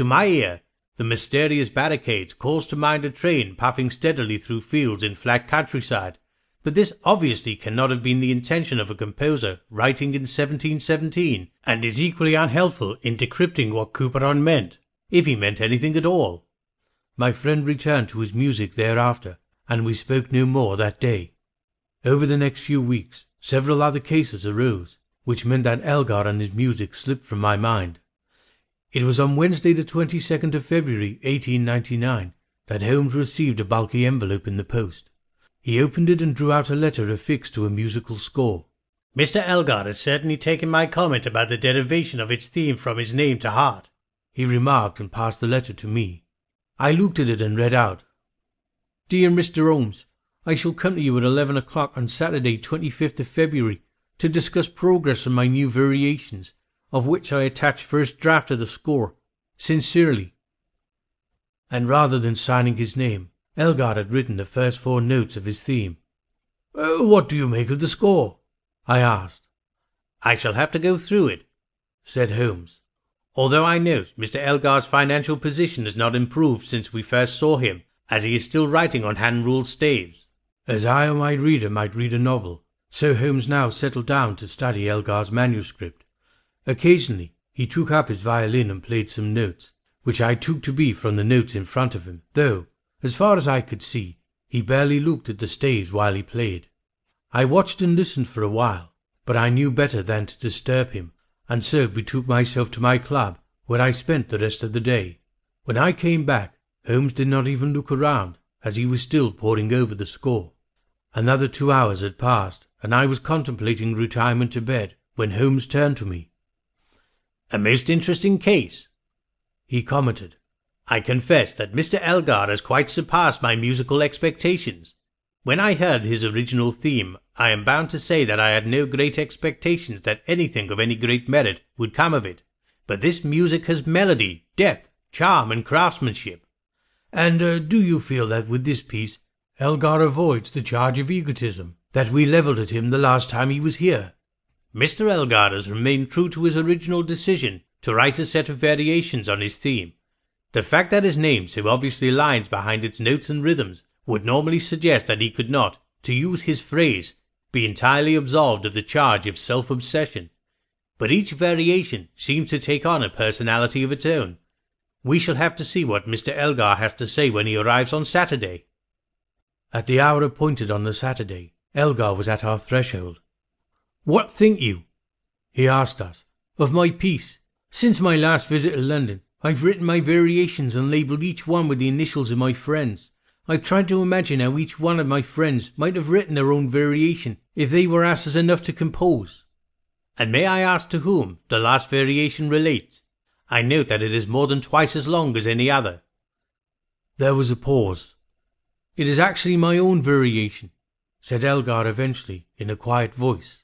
To my ear, the mysterious barricades calls to mind a train puffing steadily through fields in flat countryside, but this obviously cannot have been the intention of a composer writing in 1717, and is equally unhelpful in decrypting what Couperin meant, if he meant anything at all. My friend returned to his music thereafter, and we spoke no more that day. Over the next few weeks several other cases arose, which meant that Elgar and his music slipped from my mind. It was on Wednesday the 22nd of February, 1899, that Holmes received a bulky envelope in the post. He opened it and drew out a letter affixed to a musical score. Mr. Elgar has certainly taken my comment about the derivation of its theme from his name to heart, he remarked and passed the letter to me. I looked at it and read out, Dear Mr. Holmes, I shall come to you at eleven o'clock on Saturday, 25th of February, to discuss progress on my new variations of which I attach first draft to the score. Sincerely. And rather than signing his name, Elgar had written the first four notes of his theme. Uh, what do you make of the score? I asked. I shall have to go through it, said Holmes. Although I note Mr. Elgar's financial position has not improved since we first saw him, as he is still writing on hand-ruled staves. As I or my reader might read a novel, so Holmes now settled down to study Elgar's manuscript. Occasionally he took up his violin and played some notes, which I took to be from the notes in front of him, though, as far as I could see, he barely looked at the staves while he played. I watched and listened for a while, but I knew better than to disturb him, and so betook myself to my club, where I spent the rest of the day. When I came back, Holmes did not even look around, as he was still poring over the score. Another two hours had passed, and I was contemplating retirement to bed, when Holmes turned to me. A most interesting case, he commented. I confess that Mr. Elgar has quite surpassed my musical expectations. When I heard his original theme, I am bound to say that I had no great expectations that anything of any great merit would come of it. But this music has melody, depth, charm, and craftsmanship. And uh, do you feel that with this piece Elgar avoids the charge of egotism that we levelled at him the last time he was here? Mr. Elgar has remained true to his original decision to write a set of variations on his theme. The fact that his name so obviously lies behind its notes and rhythms would normally suggest that he could not, to use his phrase, be entirely absolved of the charge of self-obsession. But each variation seems to take on a personality of its own. We shall have to see what Mr. Elgar has to say when he arrives on Saturday. At the hour appointed on the Saturday, Elgar was at our threshold. What think you, he asked us, of my piece? Since my last visit to London, I've written my variations and labelled each one with the initials of my friends. I've tried to imagine how each one of my friends might have written their own variation if they were asked as enough to compose. And may I ask to whom the last variation relates? I note that it is more than twice as long as any other. There was a pause. It is actually my own variation, said Elgar eventually in a quiet voice.